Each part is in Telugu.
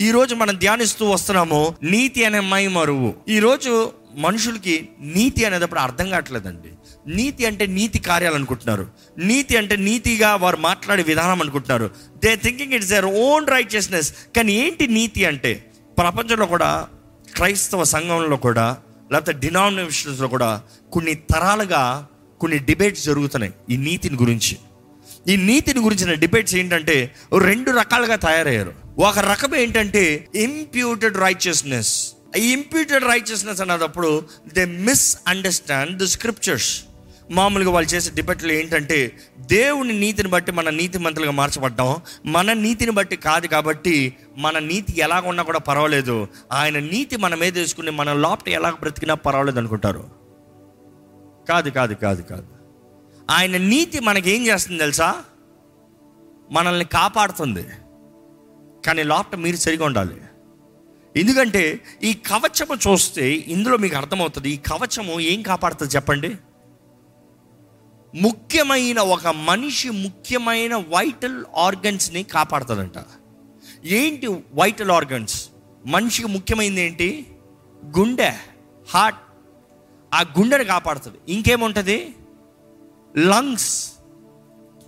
ఈ రోజు మనం ధ్యానిస్తూ వస్తున్నాము నీతి అనే మై మరువు. ఈ రోజు మనుషులకి నీతి అనేటప్పుడు అర్థం కావట్లేదండి. నీతి అంటే నీతి కార్యాలు అనుకుంటున్నారు. నీతి అంటే నీతిగా వారు మాట్లాడే విధానం అనుకుంటున్నారు. They thinking it's their own righteousness కానీ ఏంటి నీతి అంటే? ప్రపంచంలో కూడా క్రైస్తవ సంఘంలో కూడా లేకపోతే డినామినేషన్స్లో కూడా కొన్ని తరాలుగా కొన్ని డిబేట్స్ జరుగుతున్నాయి ఈ నీతిని గురించి. ఈ నీతిని గురించిన డిబేట్స్ ఏంటంటే రెండు రకాలుగా తయారయ్యారు. ఒక రకం ఏంటంటే ఇంప్యూటెడ్ రైచియస్నెస్ ఈ ఇంప్యూటెడ్ రైచియస్నెస్ అన్నప్పుడు they misunderstand the scriptures మామూలుగా వాళ్ళు చేసే డిబెట్లు ఏంటంటే దేవుని నీతిని బట్టి మన నీతి మంత్రులుగా మార్చబడ్డాం. మన నీతిని బట్టి కాదు కాబట్టి మన నీతి ఎలాగ ఉన్నా కూడా పర్వాలేదు. ఆయన నీతి మన మీద వేసుకుని మన లోపట ఎలాగ బ్రతికినా పర్వాలేదు అనుకుంటారు. కాదు కాదు కాదు కాదు. ఆయన నీతి మనకేం చేస్తుంది తెలుసా? మనల్ని కాపాడుతుంది. కానీ లోపల మీరు సరిగా ఉండాలి. ఎందుకంటే ఈ కవచము చూస్తే ఇందులో మీకు అర్థమవుతుంది ఈ కవచము ఏం కాపాడుతుంది చెప్పండి? ముఖ్యమైన ఒక మనిషి ముఖ్యమైన వైటల్ ఆర్గన్స్ని కాపాడుతుందంట ఏంటి వైటల్ ఆర్గన్స్? మనిషికి ముఖ్యమైనది ఏంటి? గుండె హార్ట్. ఆ గుండెని కాపాడుతుంది. ఇంకేముంటుంది? Lungs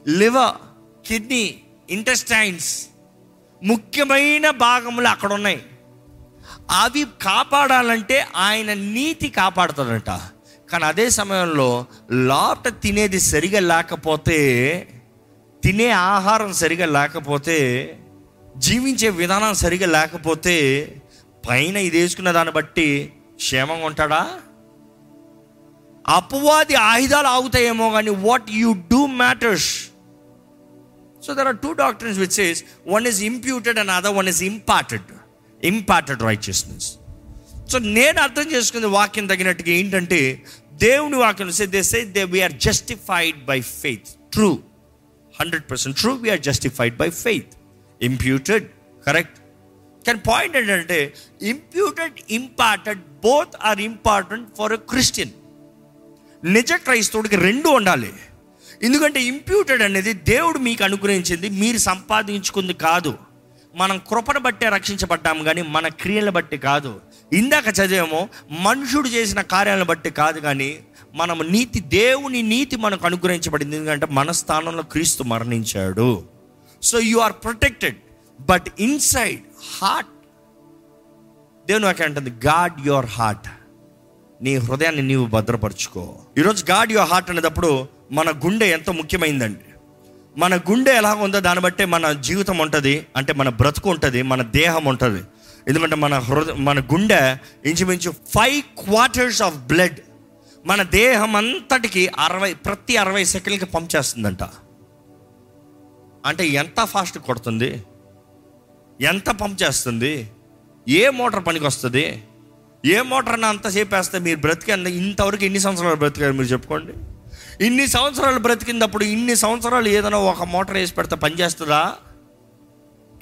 liver kidney intestines. ముఖ్యమైన భాగములు అక్కడ ఉన్నాయి అవి కాపాడాలంటే ఆయన నీతి కాపాడుతాడంట. కానీ అదే సమయంలో లోపట తినేది సరిగా లేకపోతే తినే ఆహారం సరిగా లేకపోతే జీవించే విధానం సరిగా లేకపోతే పైన ఇది వేసుకున్న దాన్ని బట్టి క్షేమంగా ఉంటాడా? అపవాది ఆయుధాలు ఆగుతాయేమో కానీ what you do matters so there are two doctors which says one is imputed and other one is imparted imparted righteousness so నేను అర్థం చేసుకునే వాక్యం తగినట్టుగా ఏంటంటే దేవుని వాక్యం say they say they we're justified by faith true hundred percent true we're justified by faith imputed correct కానీ పాయింట్ ఏంటంటే imputed imparted both are important for a Christian నిజ క్రైస్తవుడికి రెండు ఉండాలి. ఎందుకంటే ఇంప్యూటెడ్ అనేది దేవుడు మీకు అనుగ్రహించింది మీరు సంపాదించుకుంది కాదు. మనం కృపను బట్టే రక్షించబడ్డాము కానీ మన క్రియలను బట్టి కాదు. ఇందాక చదివేమో మనుషుడు చేసిన కార్యాలను బట్టి కాదు కానీ మనం నీతి దేవుని నీతి మనకు అనుగ్రహించబడింది. ఎందుకంటే మన స్థానంలో క్రీస్తు మరణించాడు. So you are protected but inside heart దేవుని వాక్యం అంటుంది గాడ్ యువర్ హార్ట్ నీ హృదయాన్ని నీవు భద్రపరుచుకో. ఈరోజు గాడ్ యువర్ హార్ట్ అనేటప్పుడు మన గుండె ఎంత ముఖ్యమైందండి? మన గుండె ఎలా ఉందో దాన్ని బట్టే మన జీవితం ఉంటుంది అంటే మన బ్రతుకు ఉంటుంది మన దేహం ఉంటుంది. ఎందుకంటే మన హృదయ మన గుండె ఇంచుమించు ఫైవ్ క్వార్టర్స్ ఆఫ్ బ్లడ్ మన దేహం అంతటికి అరవై ప్రతి అరవై సెకండ్లకి పంప్ చేస్తుందంట. అంటే ఎంత ఫాస్ట్ కొడుతుంది? ఎంత పంప్ చేస్తుంది? ఏ మోటార్ పనికి వస్తుంది ఏ మోటార్ అంతసేపు వేస్తే మీరు బ్రతికి ఇంతవరకు ఎన్ని సంవత్సరాలు బ్రతికారు మీరు చెప్పుకోండి? ఇన్ని సంవత్సరాలు బ్రతికినప్పుడు ఇన్ని సంవత్సరాలు ఏదైనా ఒక మోటార్ వేసి పెడితే పనిచేస్తుందా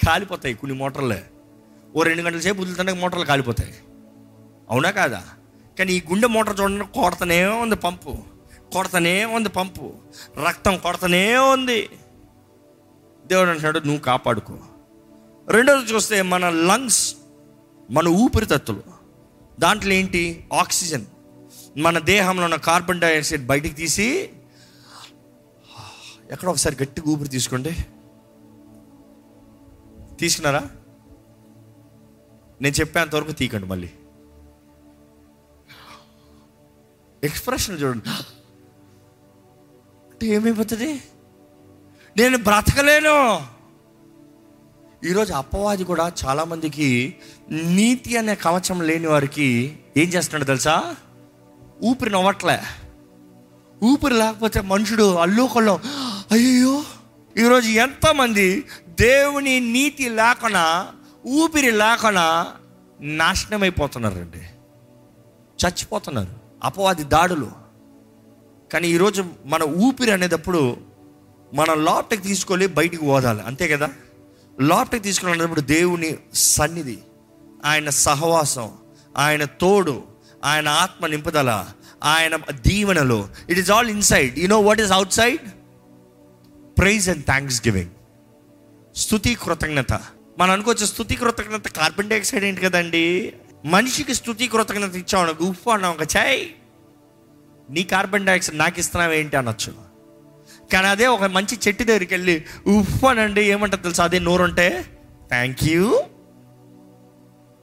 కాలిపోతాయి కొన్ని మోటార్లే. ఓ రెండు గంటల సేపు వదులుతుంటే మోటార్లు కాలిపోతాయి. అవునా కాదా? కానీ ఈ గుండె మోటార్ చూడండి కొడతనే ఉంది పంపు. కొడతనే ఉంది పంపు. రక్తం కొడతనే ఉంది. దేవుడు అంటాడు నువ్వు కాపాడుకో. రెండోది చూస్తే మన లంగ్స్ మన ఊపిరితత్తులు. దాంట్లో ఏంటి? ఆక్సిజన్. మన దేహంలో ఉన్న కార్బన్ డైఆక్సైడ్ బయటికి తీసి ఎక్కడ ఒకసారి గట్టి ఊపిరి తీసుకోండి. తీసుకున్నారా? నేను చెప్పేంతవరకు తీకండి మళ్ళీ. ఎక్స్ప్రెషన్ చూడండి. అంటే ఏమైపోతుంది? నేను బ్రతకలేను. ఈరోజు అప్పవాది కూడా చాలామందికి నీతి అనే కవచం లేని వారికి ఏం చేస్తున్నాడు తెలుసా? ఊపిరి నవ్వట్లే ఊపిరి లేకపోతే మనుషుడు అల్లుకొల్లం అయ్యో ఈరోజు ఎంతమంది దేవుని నీతి లేకుండా ఊపిరి లేకుండా నాశనం అయిపోతున్నారండి చచ్చిపోతున్నారు. అపవాది దాడులు. కానీ ఈరోజు మన ఊపిరి అనేటప్పుడు మన లోపటికి తీసుకొని బయటికి పోదాలి అంతే కదా? లోపలికి తీసుకునేటప్పుడు దేవుని సన్నిధి ఆయన సహవాసం ఆయన తోడు ఆయన ఆత్మ నింపుదల ఆయన దీవెనలో. It is all inside you know what is outside praise and thanksgiving స్థుతి కృతజ్ఞత. మనం అనుకోవచ్చు స్థుతి కృతజ్ఞత కార్బన్ డైఆక్సైడ్ ఏంటి కదండి? మనిషికి స్థుతి కృతజ్ఞత ఇచ్చావు ఉప్పు అన్నాం ఒక చాయ్ నీ కార్బన్ డైఆక్సైడ్ నాకు ఇస్తున్నావు ఏంటి? అనొచ్చు. కానీ అదే ఒక మంచి చెట్టు దగ్గరికి వెళ్ళి ఉప్పు అనండి ఏమంటారు తెలుసా? అదే నోరుంటే థ్యాంక్ యూ.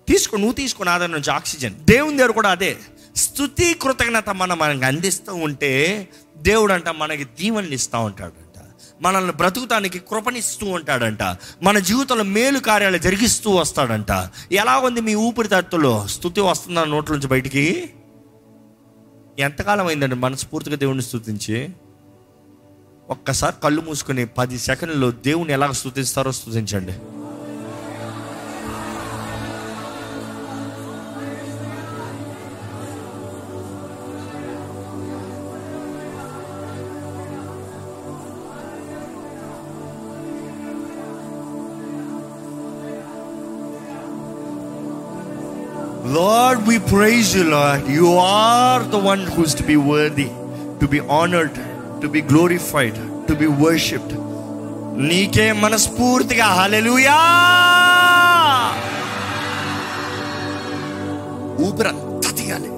తీసుకో నువ్వు తీసుకో నా దగ్గర నుంచి ఆక్సిజన్. దేవుని దగ్గర కూడా అదే. స్థుతి కృతజ్ఞత మనం మనకి అందిస్తూ ఉంటే దేవుడు అంట మనకి దీవెనలు ఇస్తూ ఉంటాడంట. మనల్ని బ్రతుకుతానికి కృపనిస్తూ ఉంటాడంట. మన జీవితంలో మేలు కార్యాలు జరిగిస్తూ వస్తాడంట. ఎలా ఉంది మీ ఊపిరితిత్తులో? స్థుతి వస్తుందా నోట్ల నుంచి బయటికి? ఎంతకాలం అయిందండి మనస్ఫూర్తిగా దేవుడిని స్థుతించి? ఒక్కసారి కళ్ళు మూసుకొని పది సెకండ్లో దేవుని ఎలా స్థుతిస్తారో స్థుతించండి. Lord, we praise you, Lord. You are the one who's to be worthy, to be honored, to be glorified, to be worshipped. నీకే మనస్ఫూర్తిగా హాలెలుయా ఊపిరంతా తీయాలి.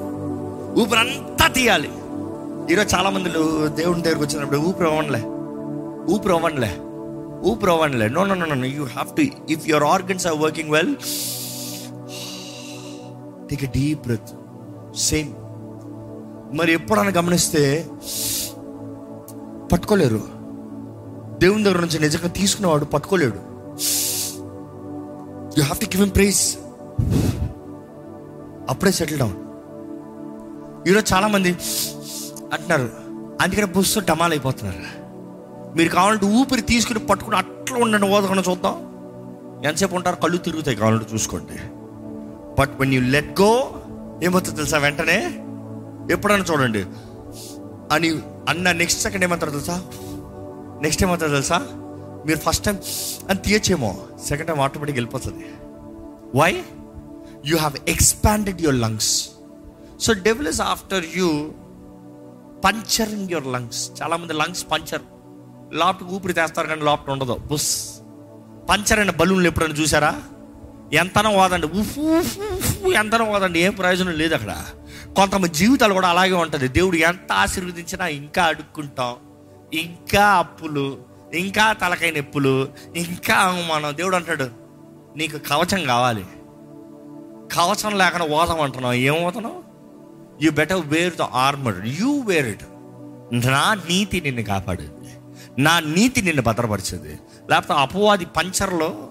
ఊపిరంతా తీయాలి. ఈరోజు చాలా మంది దేవుని దగ్గరకు వచ్చినప్పుడు ఊపిరి అవ్వనులే ఊపిరి అవ్వనులే ఊపిరి అవ్వనులే no no no no you have to if your organs are working well take deep breath same మరి ఎప్పుడన్నా గమనిస్తే పట్టుకోలేరు. దేవుని దగ్గర నుంచి నిజంగా తీసుకున్నవాడు పట్టుకోలేడు. You have to give em praise అప్పుడే సెటిల్ డౌన్ ఈరోజు చాలామంది అంటున్నారు అందుకని బుస్సు డమాల్ అయిపోతున్నారు మీరు కావాలంటే ఊపిరి తీసుకుని పట్టుకుని అట్లా ఉండండి ఓదకుండా చూద్దాం. ఎంతసేపు ఉంటారు? కళ్ళు తిరుగుతాయి కావాలంటే చూసుకోండి. But when you let go ఏమవుతుంది తెలుసా వెంటనే? ఎప్పుడన్నా చూడండి. అని అన్న నెక్స్ట్ సెకండ్ ఏమంటారు తెలుసా? నెక్స్ట్ ఏమవుతుంది తెలుసా? మీరు ఫస్ట్ టైం అని తీయచ్చేమో. సెకండ్ టైం ఆటోమేటిక్ వెళ్ళిపోతుంది. Why you have expanded your lungs so devil is after you puncturing your lungs చాలామంది లంగ్స్ పంచర్ లోపల ఊపిరి తెస్తారు కానీ లోపల ఉండదు. బుస్. పంచర్ అయిన బలూన్లు ఎప్పుడైనా చూసారా? ఎంతనం వాదండి. ఉఫు ఉఫ్ ఎంతనం ఓదండి వాదండి. ఏం ప్రయోజనం లేదు అక్కడ. కొంతమంది జీవితాలు కూడా అలాగే ఉంటుంది. దేవుడు ఎంత ఆశీర్వదించినా ఇంకా అడుక్కుంటాం. ఇంకా అప్పులు ఇంకా తలకై నొప్పులు ఇంకా అవమానం. దేవుడు అంటాడు నీకు కవచం కావాలి. కవచం లేకుండా ఓదం అంటున్నావు. ఏం ఓదనం? You better wear the armour you wear it నా నీతి నిన్ను కాపాడేది. నా నీతి నిన్ను భద్రపరిచేది. లేకపోతే అపవాది పంచర్లో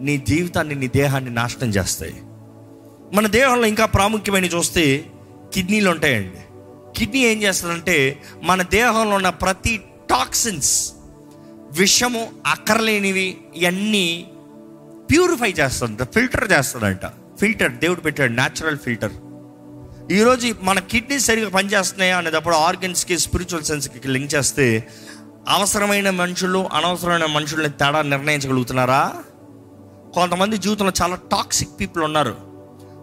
నీ జీవితాన్ని నీ దేహాన్ని నాశనం చేస్తాయి. మన దేహంలో ఇంకా ప్రాముఖ్యమైన చూస్తే కిడ్నీలు ఉంటాయండి. కిడ్నీ ఏం చేస్తుందంటే మన దేహంలో ఉన్న ప్రతి టాక్సిన్స్ విషము అక్కర్లేనివి ఇవన్నీ ప్యూరిఫై చేస్తుంది ఫిల్టర్ చేస్తుందంట. ఫిల్టర్ దేవుడు పెట్టాడు న్యాచురల్ ఫిల్టర్. ఈరోజు మన కిడ్నీ సరిగా పనిచేస్తున్నాయా అనేటప్పుడు ఆర్గన్స్కి స్పిరిచువల్ సెన్స్కి లింక్ చేస్తే అవసరమైన మనుషులు అనవసరమైన మనుషుల్ని తేడా నిర్ణయించగలుగుతున్నారా? కొంతమంది జీవితంలో చాలా టాక్సిక్ పీపుల్ ఉన్నారు.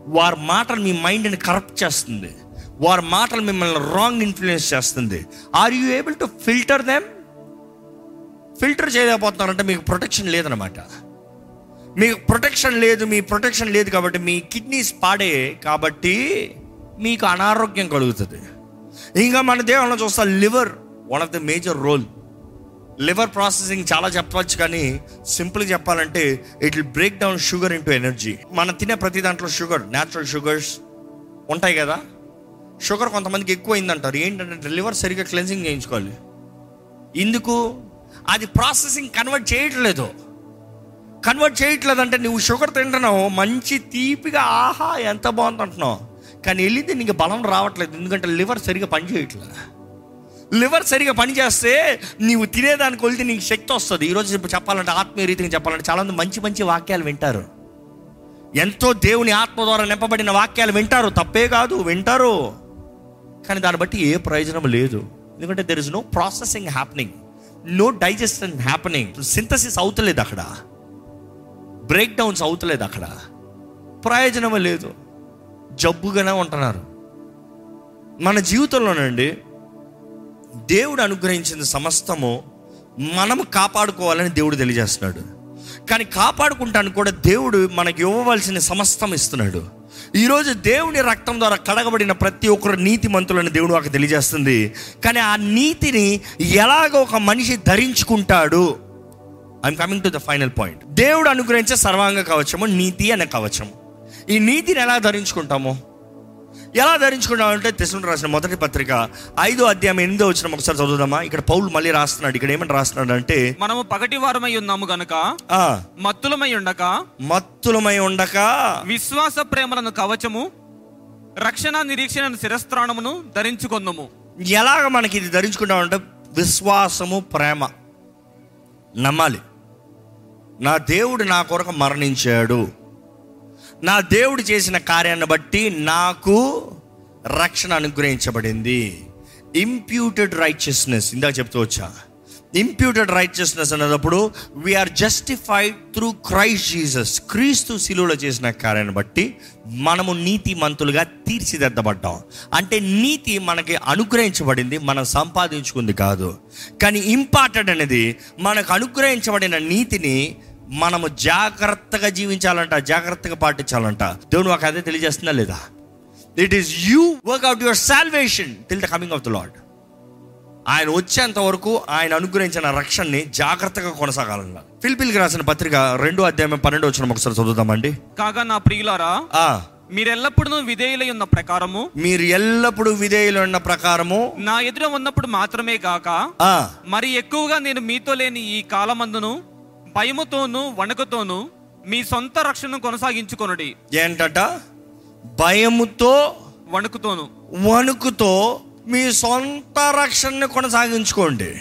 వారి మాటలు మీ మైండ్ని కరప్ట్ చేస్తుంది. వారి మాటలు మిమ్మల్ని రాంగ్ ఇన్ఫ్లుయెన్స్ చేస్తుంది. Are you able to filter them filter చేయలేకపోతున్నారంటే మీకు ప్రొటెక్షన్ లేదనమాట మీకు ప్రొటెక్షన్ లేదు మీ ప్రొటెక్షన్ లేదు కాబట్టి మీ కిడ్నీస్ పాడే కాబట్టి మీకు అనారోగ్యం కలుగుతుంది. ఇంకా మన దేహంలో చూస్తా liver one of the major role liver processing చాలా చెప్పవచ్చు కానీ సింపుల్ చెప్పాలంటే it will break down sugar into energy. మనం తినే ప్రతి దాంట్లో షుగర్ న్యాచురల్ షుగర్స్ ఉంటాయి కదా? షుగర్ కొంతమందికి ఎక్కువ అయిందంటారు ఏంటంటే లివర్ సరిగ్గా క్లెన్సింగ్ చేయించుకోవాలి. ఎందుకు? అది ప్రాసెసింగ్ కన్వర్ట్ చేయట్లేదు. కన్వర్ట్ చేయట్లేదు అంటే నువ్వు షుగర్ తింటున్నావు మంచి తీపిగా ఆహా ఎంత బాగుంది అంటున్నావు కానీ వెళ్ళింది నీకు బలం రావట్లేదు. ఎందుకంటే లివర్ సరిగ్గా పనిచేయట్లేదు. లివర్ సరిగా పనిచేస్తే నీవు తినేదానికి కొలితే నీకు శక్తి వస్తుంది. ఈరోజు చెప్పాలంటే ఆత్మీయ రీతిని చెప్పాలంటే చాలామంది మంచి మంచి వాక్యాలు వింటారు. ఎంతో దేవుని ఆత్మ ద్వారా నింపబడిన వాక్యాలు వింటారు. తప్పే కాదు వింటారు. కానీ దాన్ని బట్టి ఏ ప్రయోజనం లేదు. ఎందుకంటే there is no processing happening no digestion happening synthesis అవుతలేదు అక్కడ. బ్రేక్ డౌన్స్ అవుతలేదు అక్కడ. ప్రయోజనమే లేదు. జబ్బుగానే ఉంటున్నారు. మన జీవితంలోనండి దేవుడు అనుగ్రహించిన సమస్తము మనము కాపాడుకోవాలని దేవుడు తెలియజేస్తున్నాడు. కానీ కాపాడుకుంటాను కూడా దేవుడు మనకి ఇవ్వవలసిన సమస్తం ఇస్తున్నాడు. ఈరోజు దేవుని రక్తం ద్వారా కడగబడిన ప్రతి ఒక్కరు నీతి మంతులని దేవుడు నాకు తెలియజేస్తుంది. కానీ ఆ నీతిని ఎలాగో ఒక మనిషి ధరించుకుంటాడు. I'm coming to the final point దేవుడు అనుగ్రహించే సర్వాంగ కవచము నీతి అనే కవచము. ఈ నీతిని ఎలా ధరించుకుంటామో? ఎలా ధరించుకుంటాం అంటే తెసులు రాసిన మొదటి పత్రిక ఐదో అధ్యాయం ఎనిమిదో వచ్చిన ఒకసారి చదువుదామా? ఇక్కడ పౌలు మళ్ళీ రాస్తున్నాడు. ఇక్కడ ఏమని రాస్తున్నాడు అంటే మనము పగటి వారమై ఉన్నాము గనుక మత్తులమై ఉండక మత్తులమై ఉండక విశ్వాస ప్రేమలను కవచము రక్షణ నిరీక్షణ శిరస్త్రాణమును ధరించుకొందము. ఎలాగ మనకి ఇది ధరించుకుంటాం అంటే విశ్వాసము ప్రేమ. నమ్మాలి. నా దేవుడు నా కొరకు మరణించాడు. నా దేవుడు చేసిన కార్యాన్ని బట్టి నాకు రక్షణ అనుగ్రహించబడింది. ఇంప్యూటెడ్ రైచియస్నెస్ ఇందాక చెప్తూ వచ్చా. ఇంప్యూటెడ్ రైచియస్నెస్ అన్నప్పుడు we're justified through Christ Jesus క్రీస్తు శిలువలో చేసిన కార్యాన్ని బట్టి మనము నీతి మంతులుగా తీర్చిదిద్దబడ్డాం. అంటే నీతి మనకి అనుగ్రహించబడింది మనం సంపాదించుకుంది కాదు. కానీ ఇంపార్టెంట్ అనేది మనకు అనుగ్రహించబడిన నీతిని మనము జాగ్రత్తగా జీవించాలంట జాగ్రత్తగా పాటించాలంట. దేవుడు మాకు అదే తెలియజేస్తుందా లేదా? It is you work out your salvation till the coming of the Lord ఆయన వచ్చేంత వరకు ఆయన అనుగ్రహించిన రక్షణని జాగ్రత్తగా కొనసాగాలన్న. ఫిలిపిల్కి రాసిన పత్రిక రెండో అధ్యాయం పన్నెండు వచ్చిన ఒకసారి చదువుదామండి. కాగా నా ప్రియులారా ఆ. మీరెల్లప్పుడూ విధేయులై ఉన్న ప్రకారము మీరు ఎల్లప్పుడూ విధేయులు ఉన్న ప్రకారము నా ఎదుట ఉన్నప్పుడు మాత్రమే ఆ. మరి ఎక్కువగా నేను మీతో లేని ఈ కాలమందును భయముతోను వణుకుతోను మీ సొంత రక్షణను కొనసాగించుకొనుడి. ఏంటట? భయముతో వణుకుతోను. వణుకుతో మీ సొంత రక్షణని కొనసాగించుకోండి.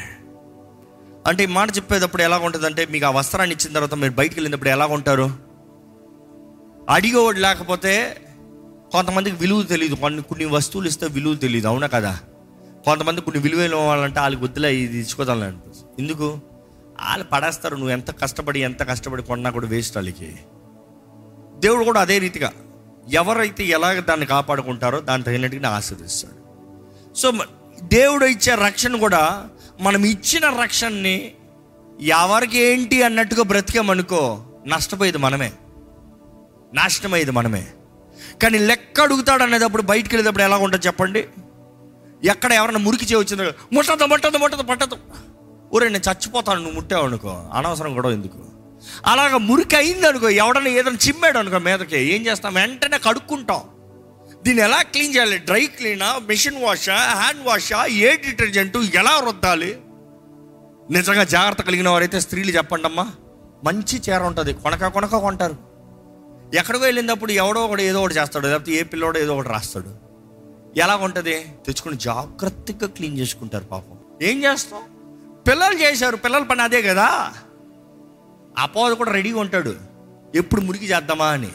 అంటే ఈ మాట చెప్పేటప్పుడు ఎలా ఉంటుందంటే మీకు ఆ వస్త్రాన్ని ఇచ్చిన తర్వాత మీరు బయటికి వెళ్ళినప్పుడు ఎలా ఉంటారు? అడిగేవాడు లేకపోతే కొంతమందికి విలువ తెలియదు కొన్ని కొన్ని వస్తువులు ఇస్తే విలువ తెలియదు అవునా కదా? కొంతమంది కొన్ని విలువైన వాళ్ళంటే వాళ్ళకి వద్దులే ఇది ఇచ్చుకోదాలని అనిపిస్తుంది. ఎందుకు? వాళ్ళు పడేస్తారు నువ్వు ఎంత కష్టపడి ఎంత కష్టపడి కొన్నా కూడా వేస్ట్ వాళ్ళకి దేవుడు కూడా అదే రీతిగా ఎవరైతే ఎలాగ దాన్ని కాపాడుకుంటారో దాన్ని తగినట్టుగా ఆశీర్దిస్తాడు సో దేవుడు ఇచ్చే రక్షణ కూడా మనం ఇచ్చిన రక్షణని ఎవరికి ఏంటి అన్నట్టుగా బ్రతికామనుకో నష్టపోయేది మనమే. నాశనమయ్యేది మనమే. కానీ లెక్క అడుగుతాడు అనేటప్పుడు బయటికి వెళ్ళేటప్పుడు ఎలా ఉంటుంది చెప్పండి? ఎక్కడ ఎవరైనా మురికి చేయవచ్చిందో ముట్టదు ముట్టదు ముట్టదు పట్టదు. ఊరే నేను చచ్చిపోతాను నువ్వు ముట్టావు అనుకో. అనవసరం కూడా ఎందుకు? అలాగ మురికి అయింది అనుకో ఎవడన్నా ఏదైనా చిమ్మాడు అనుకో మీదకి ఏం చేస్తాం? వెంటనే కడుక్కుంటాం. దీన్ని ఎలా క్లీన్ చేయాలి? డ్రై క్లీనా మిషన్ వాషా హ్యాండ్ వాషా ఏ డిటర్జెంట్ ఎలా రుద్దాలి? నిజంగా జాగ్రత్త కలిగిన వారైతే స్త్రీలు చెప్పండి అమ్మా. మంచి చీర ఉంటుంది. కొనక కొనక కొంటారు. ఎక్కడికో వెళ్ళినప్పుడు ఎవడో ఒకటి ఏదో ఒకటి చేస్తాడు లేకపోతే ఏ పిల్లోడో ఏదో ఒకటి రాస్తాడు. ఎలా ఉంటుంది తెచ్చుకుని జాగ్రత్తగా క్లీన్ చేసుకుంటారు పాపం. ఏం చేస్తాం? పిల్లలు చేశారు పిల్లల పని అదే కదా? అపోజ కూడా రెడీగా ఉంటాడు. ఎప్పుడు మురికి చేద్దామా అని.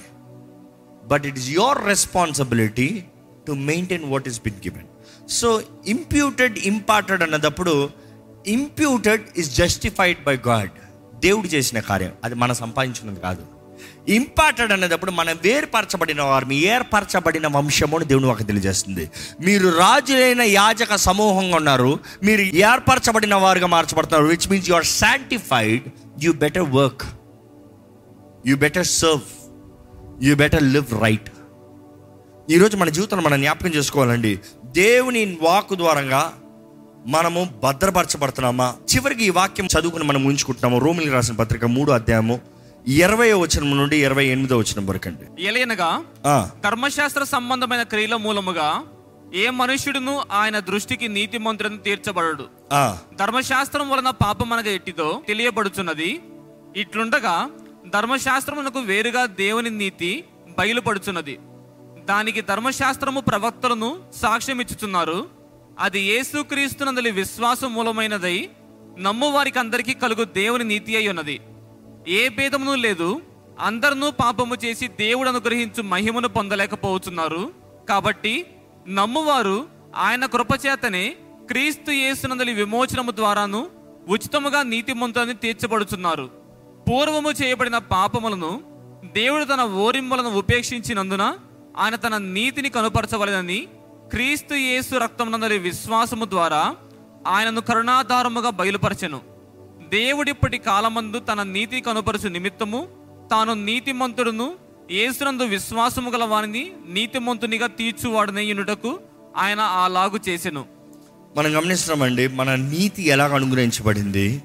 But it is your responsibility to maintain what is been given so imputed imparted అన్నదప్పుడు imputed is justified by God దేవుడు చేసిన కార్యం. అది మనం సంపాదించినది కాదు. ఇంపార్టెడ్ అనేటప్పుడు మనం వేరుపరచబడిన వారు మీ ఏర్పరచబడిన వంశము అని దేవుని ఒక తెలియజేస్తుంది. మీరు రాజులైన యాజక సమూహంగా ఉన్నారు మీరు ఏర్పరచబడిన వారుగా మార్చబడుతున్నారు which means you are sanctified you better work you better serve you better live right ఈరోజు మన జీవితంలో మనం జ్ఞాపకం చేసుకోవాలండి దేవుని వాకు ద్వారంగా మనము భద్రపరచబడుతున్నామా? చివరికి ఈ వాక్యం చదువుకుని మనం ఉంచుకుంటున్నాము రోమిలి రాసిన పత్రిక మూడు అధ్యాయము ఇరవై వచనం నుండి ఇరవై ఎనిమిదో వచనం వరకు అండి ఎలయనగా ధర్మశాస్త్ర సంబంధమైన క్రియల మూలముగా ఏ మనుష్యుడును ఆయన దృష్టికి నీతి మంత్రులను తీర్చబడడు ధర్మశాస్త్రం వలన పాపం అనగా ఎట్టిదో తెలియబడుచున్నది. ఇట్లుండగా ధర్మశాస్త్రమునకు వేరుగా దేవుని నీతి బయలుపడుచున్నది. దానికి ధర్మశాస్త్రము ప్రవక్తలను సాక్ష్యం ఇచ్చుచున్నారు అది యేసుక్రీస్తునందలి విశ్వాసం మూలమైనదై నమ్ము వారికి అందరికీ కలుగు దేవుని నీతి అయి ఉన్నది ఏ భేదమును లేదు. అందరినూ పాపము చేసి దేవుడు అనుగ్రహించు మహిమను పొందలేకపోతున్నారు. కాబట్టి నమ్మువారు ఆయన కృపచేతనే క్రీస్తు యేసునందలి విమోచనము ద్వారాను ఉచితముగా నీతిమంతులని తీర్చబడుచున్నారు. పూర్వము చేయబడిన పాపములను దేవుడు తన ఓరింపులను ఉపేక్షించినందున ఆయన తన నీతిని కనుపరచవలెనని క్రీస్తు యేసు రక్తమునందలి విశ్వాసము ద్వారా ఆయనను కరుణాధారముగా బయలుపరచెను. దేవుడిప్పటి కాలమందు తన నీతి కనుపరచు నిమిత్తము తాను నీతిమంతుడును యేసునందు విశ్వాసము గల వారిని నీతిమంతునిగా తీర్చువాడనయ్యునుటకు ఆయన అలాగు చేసెను. మనం గమనిస్తున్నామండి మన నీతి ఎలా అనుగ్రహించబడింది?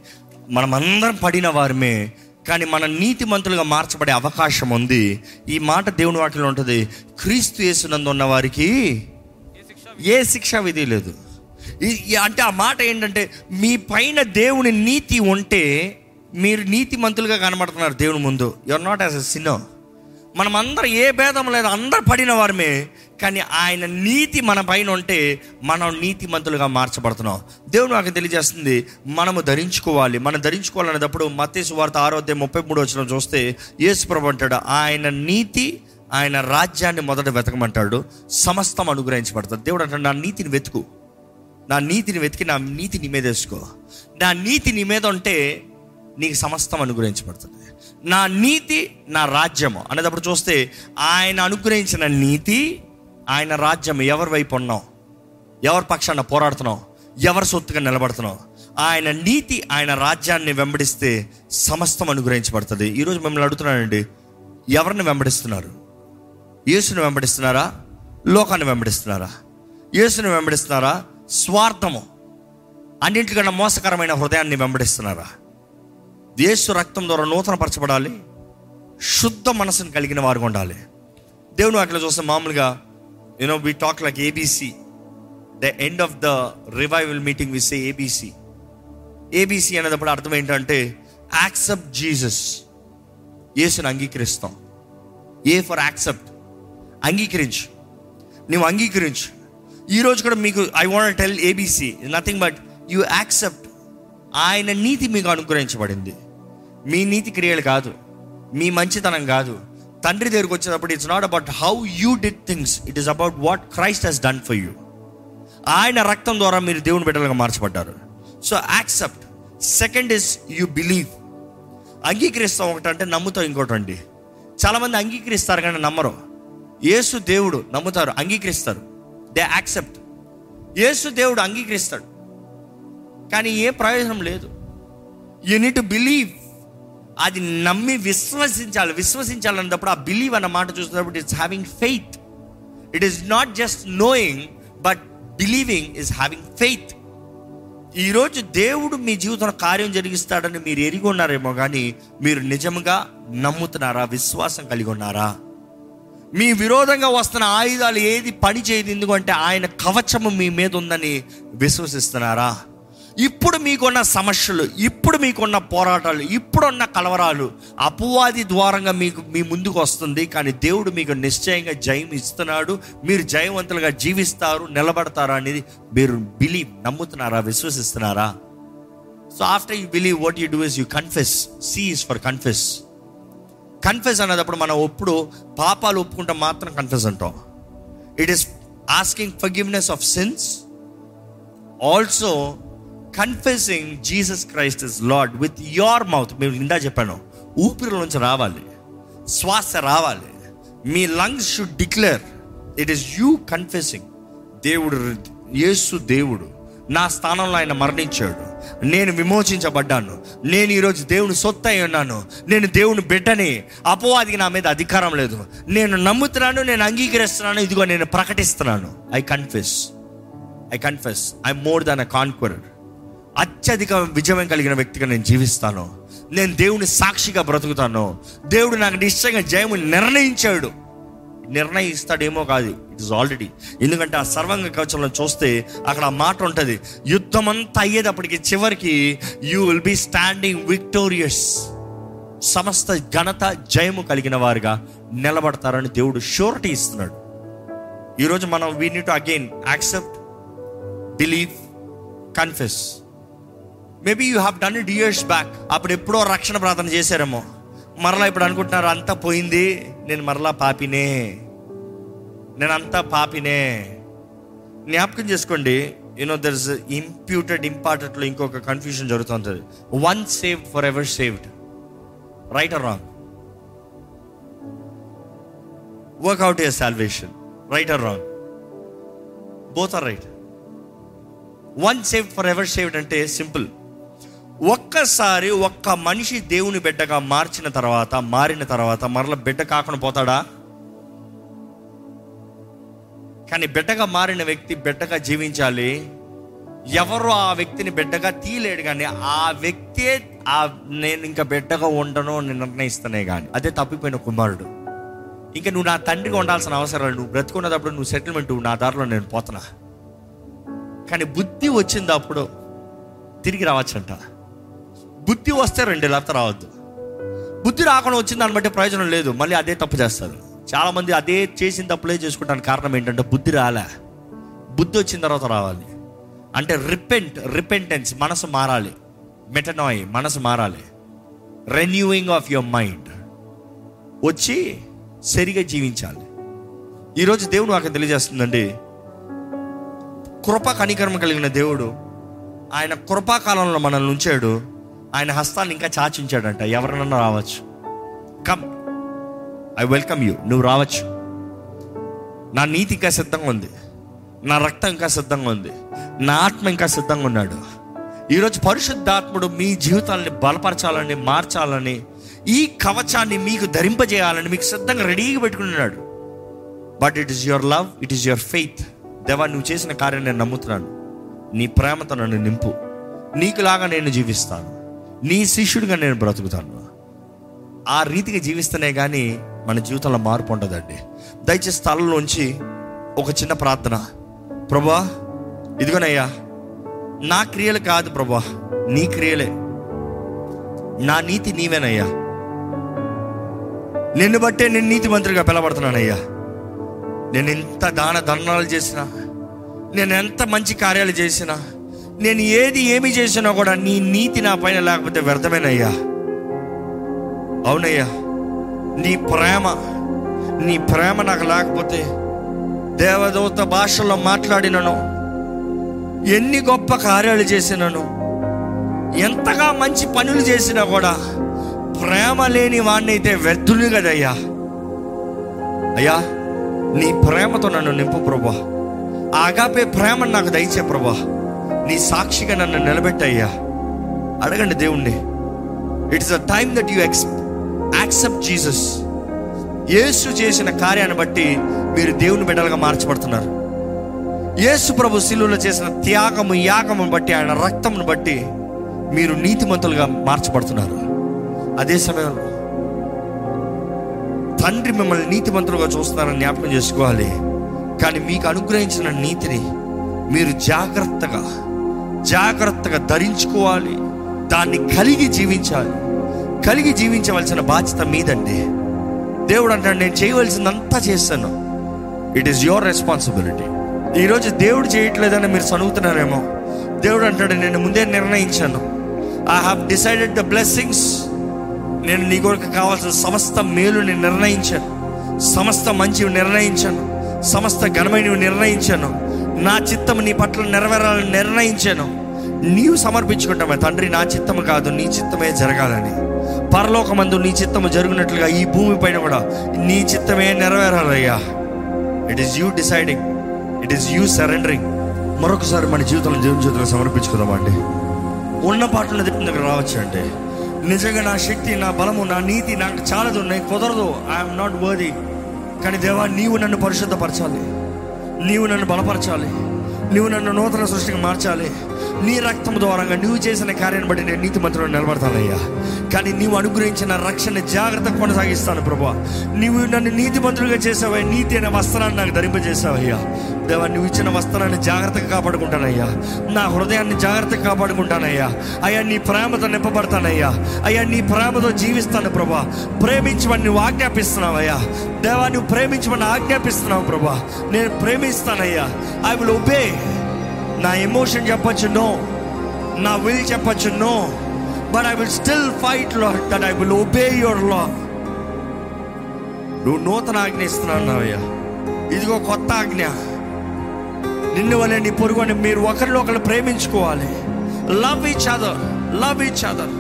మనమందరం పడిన వారమే కానీ మన నీతి మంతులుగా మార్చబడే అవకాశం ఉంది. ఈ మాట దేవుని వాటిలో ఉంటుంది క్రీస్తు యేసునందు ఉన్న వారికి ఏ శిక్షా విధి లేదు. అంటే ఆ మాట ఏంటంటే మీ పైన దేవుని నీతి ఉంటే మీరు నీతి మంతులుగా కనబడుతున్నారు దేవుని ముందు. Your not as a sinner మనం అందరం ఏ భేదం లేదు అందరు పడిన వారమే కానీ ఆయన నీతి మన పైన ఉంటే మనం నీతి మంతులుగా మార్చబడుతున్నాం. దేవుడు నాకు తెలియజేస్తుంది మనము ధరించుకోవాలి. మనం ధరించుకోవాలనేటప్పుడు మతేసు వార్త ఆరోగ్యం ముప్పై మూడు వచ్చిన చూస్తే యేసుప్రభు అంటాడు ఆయన నీతి ఆయన రాజ్యాన్ని మొదట వెతకమంటాడు. సమస్తం అనుగ్రహించబడతాడు. దేవుడు అంటాడు నా నీతిని వెతుకు. నా నీతిని వెతికి నా నీతి నీ మీద వేసుకో. నా నీతి నీ మీద ఉంటే నీకు సమస్తం అనుగ్రహించబడుతుంది. నా నీతి నా రాజ్యము అనేటప్పుడు చూస్తే ఆయన అనుగ్రహించిన నీతి ఆయన రాజ్యం ఎవరి వైపు ఉన్నాం ఎవరి పక్షాన పోరాడుతున్నావు? ఎవరి సొత్తుగా నిలబడుతున్నాం ఆయన నీతి ఆయన రాజ్యాన్ని వెంబడిస్తే సమస్తం అనుగ్రహించబడుతుంది. ఈరోజు మిమ్మల్ని అడుగుతున్నానండి ఎవరిని వెంబడిస్తున్నారు? యేసుని వెంబడిస్తున్నారా? లోకాన్ని వెంబడిస్తున్నారా? యేసుని వెంబడిస్తున్నారా? స్వార్థము. అన్నింటికన్నా మోసకరమైన హృదయాన్ని వెంబడిస్తున్నారా? యేసు రక్తం ద్వారా నూతనపరచబడాలి. శుద్ధ మనసును కలిగిన వారు ఉండాలి. దేవుని వాటిలో చూస్తే మామూలుగా you know we talk like ABC the end of the revival meeting with ABC ABC అనేటప్పుడు అర్థం ఏంటంటే యాక్సెప్ట్ జీసస్ యేసుని అంగీకరిస్తాం. ఏ ఫర్ యాక్సెప్ట్ అంగీకరించు. నువ్వు అంగీకరించు. ఈరోజు కూడా మీకు I want tell ABC nothing but you accept ఆయన నీతి మీకు అనుగ్రహించబడింది. మీ నీతి క్రియలు కాదు మీ మంచితనం కాదు. తండ్రి దగ్గరికి వచ్చేటప్పుడు it's not about how you did things it is about what Christ he's done for you ఆయన రక్తం ద్వారా మీరు దేవుని బిడ్డలుగా మార్చబడ్డారు. So accept second is you believe అంగీకరిస్తాం ఒకటంటే నమ్ముతాం ఇంకోటి అండి. చాలామంది అంగీకరిస్తారు కానీ నమ్మరు. యేసు దేవుడు నమ్ముతారు అంగీకరిస్తారు. దే యాక్సెప్ట్ యేసు దేవుడు అంగీకరిస్తాడు. కానీ ఏ ప్రయోజనం లేదు. యూ టు బిలీవ్ అది నమ్మి విశ్వసించాలి. విశ్వసించాలన్నప్పుడు ఆ బిలీవ్ అన్న మాట చూసినప్పుడు it's having faith it is not just knowing but believing is having faith ఈరోజు దేవుడు మీ జీవితంలో కార్యం జరిగిస్తాడని మీరు ఎరిగి ఉన్నారేమో కానీ మీరు నిజంగా నమ్ముతున్నారా? విశ్వాసం కలిగి ఉన్నారా? మీ విరోధంగా వస్తున్న ఆయుధాలు ఏది పని చేయదు. ఎందుకంటే ఆయన కవచము మీ మీద ఉందని విశ్వసిస్తున్నారా? ఇప్పుడు మీకున్న సమస్యలు ఇప్పుడు మీకున్న పోరాటాలు ఇప్పుడున్న కలవరాలు అపవాది ద్వారంగా మీకు మీ ముందుకు వస్తుంది. కానీ దేవుడు మీకు నిశ్చయంగా జయం ఇస్తున్నాడు. మీరు జయవంతులుగా జీవిస్తారు నిలబడతారా అనేది మీరు బిలీవ్ నమ్ముతున్నారా విశ్వసిస్తున్నారా? So after you believe what you do is you confess see is for confess confess అనేటప్పుడు మనం ఎప్పుడు పాపాలు ఒప్పుకుంటే మాత్రం కన్ఫెస్ అంటాం. It is asking forgiveness of sins also confessing Jesus Christ is Lord with your mouth మేము ఇందా చెప్పాను. ఊపిరి నుంచి రావాలి. శ్వాస రావాలి. మీ lungs should declare it is you confessing దేవుడు యేసు దేవుడు. నా స్థానంలో ఆయన మరణించాడు. నేను విమోచించబడ్డాను. నేను ఈరోజు దేవుని సొత్తు అయి ఉన్నాను. నేను దేవుని బిడ్డని అపవాదికి నా మీద అధికారం లేదు. నేను నమ్ముతున్నాను నేను అంగీకరిస్తున్నాను. ఇదిగో నేను ప్రకటిస్తున్నాను. I confess I confess I more than a conqueror అత్యధిక విజయం కలిగిన వ్యక్తిగా నేను జీవిస్తాను. నేను దేవుని సాక్షిగా బ్రతుకుతాను. దేవుడు నాకు నిశ్చయంగా జయము నిర్ణయించాడు. నిర్ణయిస్తాడేమో కాదు. ఇట్ ఇస్ ఆల్రెడీ ఎందుకంటే ఆ సర్వంగ కవచంలో చూస్తే అక్కడ ఆ మాట ఉంటుంది. యుద్ధం అంతా అయ్యేటప్పటికి చివరికి you will be standing victorious సమస్త ఘనత జయము కలిగిన వారుగా నిలబడతారని దేవుడు షూరిటీ ఇస్తున్నాడు. ఈరోజు మనం we need to again accept believe confess maybe you have done it years back అప్పుడు ఎప్పుడో రక్షణ ప్రార్థన చేశారేమో. మరలా ఇప్పుడు అనుకుంటున్నారు అంతా పోయింది. నేను మరలా పాపినే. నేను అంతా పాపినే. జ్ఞాపకం చేసుకోండి you know there is imputed ఇంపార్టెంట్లో ఇంకొక కన్ఫ్యూజన్ జరుగుతుంటుంది. One saved for ever saved right or wrong work out your salvation right or wrong both are right one saved for ever saved అంటే సింపుల్ ఒక్కసారి ఒక్క మనిషి దేవుని బిడ్డగా మార్చిన తర్వాత మారిన తర్వాత మరల బిడ్డ కాకుండా పోతాడా? కానీ బిడ్డగా మారిన వ్యక్తి బిడ్డగా జీవించాలి. ఎవరు ఆ వ్యక్తిని బిడ్డగా తీయలేడు కానీ ఆ వ్యక్తే ఆ నేను ఇంకా బిడ్డగా ఉండను అని నిర్ణయిస్తానే కానీ అదే తప్పిపోయిన కుమారుడు. ఇంకా నువ్వు నా తండ్రిగా ఉండాల్సిన అవసరం లేదు. నువ్వు బ్రతుకున్నప్పుడు నువ్వు సెటిల్మెంట్ నా దారిలో నేను పోతున్నా. కానీ బుద్ధి వచ్చింది అప్పుడు తిరిగి రావచ్చంట. బుద్ధి వస్తే రెండు లేకపోతే రావద్దు. బుద్ధి రాకుండా వచ్చింది దాన్ని బట్టి ప్రయోజనం లేదు. మళ్ళీ అదే తప్పు చేస్తారు. చాలామంది అదే చేసిన తప్పులే చేసుకుంటాను కారణం ఏంటంటే బుద్ధి రాలే. బుద్ధి వచ్చిన తర్వాత రావాలి. అంటే రిపెంట్ రిపెంటెన్స్ మనసు మారాలి. మెటనాయ్ మనసు మారాలి. రెన్యూయింగ్ ఆఫ్ యువర్ మైండ్ వచ్చి సరిగా జీవించాలి. ఈరోజు దేవుడు నాకు తెలియజేస్తుందండి. కృప కనికరం కలిగిన దేవుడు ఆయన కృపాకాలంలో మనల్ని ఉంచాడు. ఆయన హస్తాన్ని ఇంకా చాచించాడంట. ఎవరినన్నా రావచ్చు. కమ్ ఐ వెల్కమ్ యూ నువ్వు రావచ్చు. నా నీతి ఇంకా సిద్ధంగా ఉంది. నా రక్తం ఇంకా సిద్ధంగా ఉంది. నా ఆత్మ ఇంకా సిద్ధంగా ఉన్నాడు. ఈరోజు పరిశుద్ధాత్ముడు మీ జీవితాలని బలపరచాలని మార్చాలని ఈ కవచాన్ని మీకు ధరింపజేయాలని మీకు సిద్ధంగా రెడీగా పెట్టుకున్నాడు. But it is your love it is your faith దేవా నువ్వు చేసిన కార్యం నేను నమ్ముతున్నాను. నీ ప్రేమతో నన్ను నింపు. నీకులాగా నేను జీవిస్తాను. నీ శిష్యుడిగా నేను బ్రతుకుతాను. ఆ రీతిగా జీవిస్తేనే కానీ మన జీవితంలో మార్పు ఉండదండి. దయచేసి స్థలంలోంచి ఒక చిన్న ప్రార్థన. ప్రభా ఇదిగోనయ్యా నా క్రియలు కాదు ప్రభా నీ క్రియలే. నా నీతి నీవేనయ్యా. నిన్ను బట్టే నేను నీతి మంత్రిగా పిలబడుతున్నానయ్యా నేను ఎంత దాన ధర్నాలు చేసినా నేను ఎంత మంచి కార్యాలు చేసినా నేను ఏది ఏమి చేసినా కూడా నీ నీతి నా పైన లేకపోతే వ్యర్థమేనయ్యా. అవునయ్యా నీ ప్రేమ నీ ప్రేమ నాకు లేకపోతే దేవదూత భాషలో మాట్లాడినను ఎన్ని గొప్ప కార్యాలు చేసినను ఎంతగా మంచి పనులు చేసినా కూడా ప్రేమ లేని వాడిని వ్యర్థులు కదయ్యా. అయ్యా నీ ప్రేమతో నన్ను నింపు ప్రభా. ఆగాపే ప్రేమ ప్రేమను నాకు దయచే ప్రభా. నీ సాక్షిగా నన్ను నిలబెట్టయ్యా. అడగండి దేవుణ్ణి. It's a time that you ex accept Jesus యేసు చేసిన కార్యాన్ని బట్టి మీరు దేవుని బిడ్డలుగా మార్చబడుతున్నారు. యేసు ప్రభు శిలువలో చేసిన త్యాగము యాగమును బట్టి ఆయన రక్తమును బట్టి మీరు నీతిమంతులుగా మార్చబడుతున్నారు. అదే సమయంలో తండ్రి మిమ్మల్ని నీతిమంతులుగా చూస్తున్నారని జ్ఞాపకం చేసుకోవాలి. కానీ మీకు అనుగ్రహించిన నీతిని మీరు జాగ్రత్తగా జాగ్రత్తగా ధరించుకోవాలి. దాన్ని కలిగి జీవించాలి. కలిగి జీవించవలసిన బాధ్యత మీదండి. దేవుడు అంటాడు నేను చేయవలసిందంతా చేస్తాను. ఇట్ ఈస్ యువర్ రెస్పాన్సిబిలిటీ ఈరోజు దేవుడు చేయట్లేదని మీరు చదువుతున్నారేమో దేవుడు అంటాడు నేను ముందే నిర్ణయించాను. I have decided the blessings నేను నీ కొరకు కావాల్సిన సమస్త మేలుని నిర్ణయించాను. సమస్త మంచివి నిర్ణయించాను. సమస్త ఘనమైనవి నిర్ణయించాను. నా చిత్తం నీ పట్ల నెరవేరాలని నిర్ణయించాను. నీవు సమర్పించుకుంటామే తండ్రి నా చిత్తము కాదు నీ చిత్తమే జరగాలని. పరలోకమందు నీ చిత్తము జరిగినట్లుగా ఈ భూమి పైన కూడా నీ చిత్తమే నెరవేరాలయ్యా. It is you deciding it is you surrendering మరొకసారి మన జీవితంలో జీవన జీవితంలో సమర్పించుకుందామండి ఉన్న పాటలు దేవుని దగ్గర రావచ్చు అంటే నిజంగా నా శక్తి నా బలము నా నీతి నాకు చాలదు నేను కుదరదు. ఐఎమ్ నాట్ వర్ది కానీ దేవా నీవు నన్ను పరిశుద్ధపరచాలి. నీవు నన్ను బలపరచాలి. నీవు నన్ను నూతన సృష్టికి మార్చాలి. నీ రక్తం ద్వారంగా నువ్వు చేసిన కార్యాన్ని బట్టి నేను నీతి మంత్రులు నిలబడతానయ్యా. కానీ నీవు అనుగ్రహించిన రక్షణ జాగ్రత్త కొనసాగిస్తాను ప్రభా నీవు నన్ను నీతి మంత్రులుగా చేసావయ్యా నీతి అనే వస్త్రాన్ని నాకు ధరింపజేసావయ్యా. దేవా నువ్వు ఇచ్చిన వస్త్రాన్ని జాగ్రత్తగా కాపాడుకుంటానయ్యా. నా హృదయాన్ని జాగ్రత్తగా కాపాడుకుంటానయ్యా. అయ్యా నీ ప్రేమతో నింపబడతానయ్యా. అయ్యా నీ ప్రేమతో జీవిస్తాను ప్రభా ప్రేమించమని నువ్వు ఆజ్ఞాపిస్తున్నావయ్యా. దేవా నువ్వు ప్రేమించమని ఆజ్ఞాపిస్తున్నావు ప్రభా నేను ప్రేమిస్తానయ్యా. ఐ విల్ ఒబే నా ఎమోషన్ చెప్పచ్చు నో నా విల్ చెప్పచ్చు no but I will still ఫైట్లో that I will obey your law నువ్వు నూతన ఆజ్ఞ ఇస్తున్నావయ్యా ఇదిగో కొత్త ఆజ్ఞ. నిన్ను వల్ల నీ పొరుగుని మీరు ఒకరిలో ఒకరు ప్రేమించుకోవాలి. Love each other love each other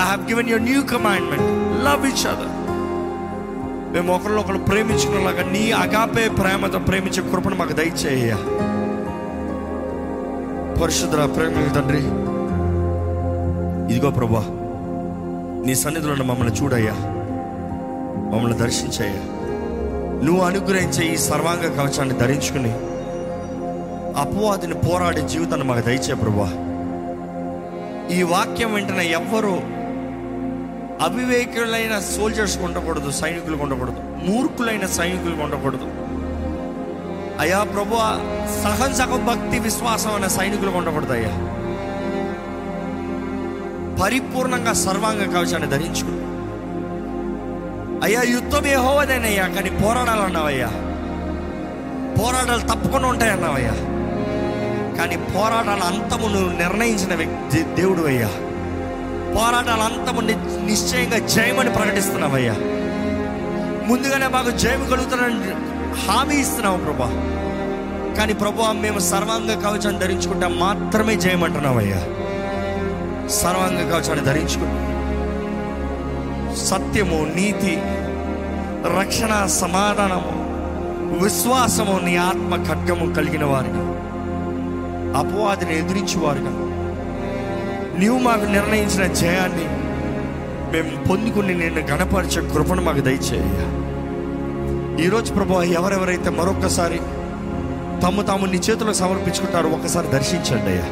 I have given your new commandment love each other మేము ఒకరిలో ఒకరు ప్రేమించుకునేలాగా నీ అగాపే ప్రేమతో ప్రేమించే కృపను మాకు దయచేయ పరిశుద్ధ ప్రేమ తండ్రి. ఇదిగో ప్రభా నీ సన్నిధిలో ఉన్న మమ్మల్ని చూడయ్యా. మమ్మల్ని దర్శించయ్యా. నువ్వు అనుగ్రహించే ఈ సర్వాంగ కవచాన్ని ధరించుకుని అపవాదిని పోరాడే జీవితాన్ని మాకు దయచే ప్రభా. ఈ వాక్యం వెంటనే ఎవ్వరూ అవివేకులైన సోల్జర్స్ ఉండకూడదు సైనికులు ఉండకూడదు మూర్ఖులైన సైనికులు ఉండకూడదు. అయ్యా ప్రభు సహం సగం భక్తి విశ్వాసం అనే సైనికులు ఉండకూడదు పరిపూర్ణంగా సర్వాంగ కవచాన్ని ధరించు అయ్యా యుద్ధం ఏహోవదేనయ్యా కానీ పోరాడాలు అన్నావయ్యా. పోరాటాలు తప్పకుండా ఉంటాయన్నావయ్యా. కానీ పోరాటాల అంతము నువ్వు నిర్ణయించిన వ్యక్తి దేవుడు అయ్యా పోరాటాల అంతము నిశ్చయంగా జయమని ప్రకటిస్తున్నావయ్యా. ముందుగానే మాకు జయం కలుగుతున్నాను హామీ ఇస్తున్నావు ప్రభా. కానీ ప్రభా మేము సర్వాంగ కవచాన్ని ధరించుకుంటే మాత్రమే జయమంటున్నావయ్యా సర్వాంగ కవచాన్ని ధరించుకుంటాం సత్యము నీతి రక్షణ సమాధానము విశ్వాసము నీ ఆత్మ ఖడ్గము కలిగిన వారిగా. అపవాదిని ఎదిరించేవారుగా నీవు మాకు నిర్ణయించిన జయాన్ని మేము పొందుకుని నేను గణపరిచే కృపను మాకు దయచేయ ఈరోజు ప్రభు ఎవరెవరైతే మరొకసారి తమ్ము తాము నీ చేతిలో సమర్పించుకుంటారో ఒకసారి దర్శించండి అయ్యా.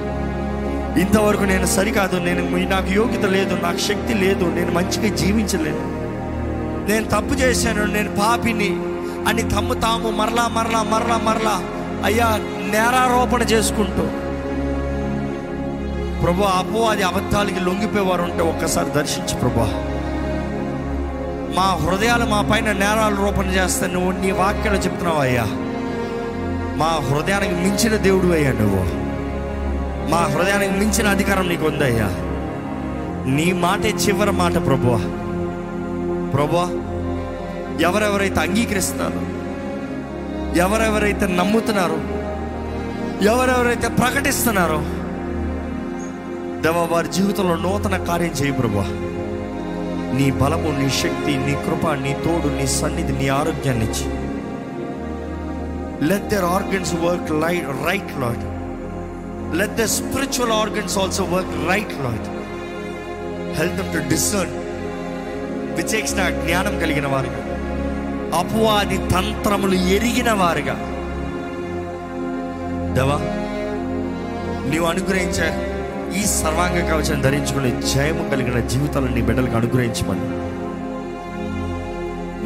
ఇంతవరకు నేను సరికాదు నేను మీ- నాకు యోగ్యత లేదు నాకు శక్తి లేదు నేను మంచిగా జీవించలేను. నేను తప్పు చేశాను నేను పాపిని అని తమ్ము తాము మరలా మరలా మరలా మరలా అయ్యా నేరారోపణ చేసుకుంటూ. ప్రభు అపో అది అబద్ధాలకి లొంగిపోయేవారు ఉంటే ఒక్కసారి దర్శించు ప్రభా. మా హృదయాలు మా పైన నేరాలు రూపణ చేస్తే నువ్వు నీ వాక్యాలు చెప్తున్నావు అయ్యా. మా హృదయానికి మించిన దేవుడు అయ్యా నువ్వు. మా హృదయానికి మించిన అధికారం నీకు ఉందయ్యా నీ మాటే చివరి మాట ప్రభు ప్రభు ఎవరెవరైతే అంగీకరిస్తారు ఎవరెవరైతే నమ్ముతున్నారో ఎవరెవరైతే ప్రకటిస్తున్నారో దేవ వారి జీవితంలో నూతన కార్యం చేయి ప్రభా నీ బలము నీ శక్తి నీ కృప నీ తోడు నీ సన్నిధి నీ ఆరోగ్యాన్ని ఇచ్చి. Let their organs work light right Lord let the spiritual organs also work right Lord health to discern విచేక్షణ జ్ఞానం కలిగిన వారుగా అపవాది తంత్రములు ఎరిగిన వారుగా. దేవా నీవు అనుగ్రహించే ఈ సర్వాంగ కవచం ధరించుకునే జయము కలిగిన జీవితాలను నీ బిడ్డలకు అనుగ్రహించమని.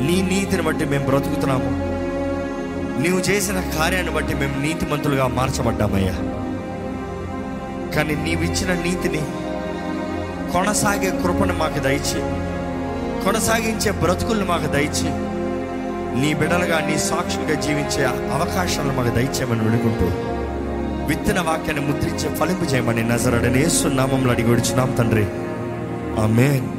నీ నీతిని బట్టి మేము బ్రతుకుతున్నాము. నీవు చేసిన కార్యాన్ని బట్టి మేము నీతిమంతులుగా మార్చబడ్డామయ్యా. కానీ నీవిచ్చిన నీతిని కొనసాగే కృపను మాకు దయచి కొనసాగించే బ్రతుకులను మాకు దయచి నీ బిడ్డలుగా నీ సాక్షులుగా జీవించే అవకాశాలను మాకు దయచేయమని విడుకుంటూ విత్తన వాక్యాన్ని ముద్రించే ఫలింపు చేయమని నజరడని నామంలో అడిగి విడుచున్నాం తండ్రి. ఆమెన్.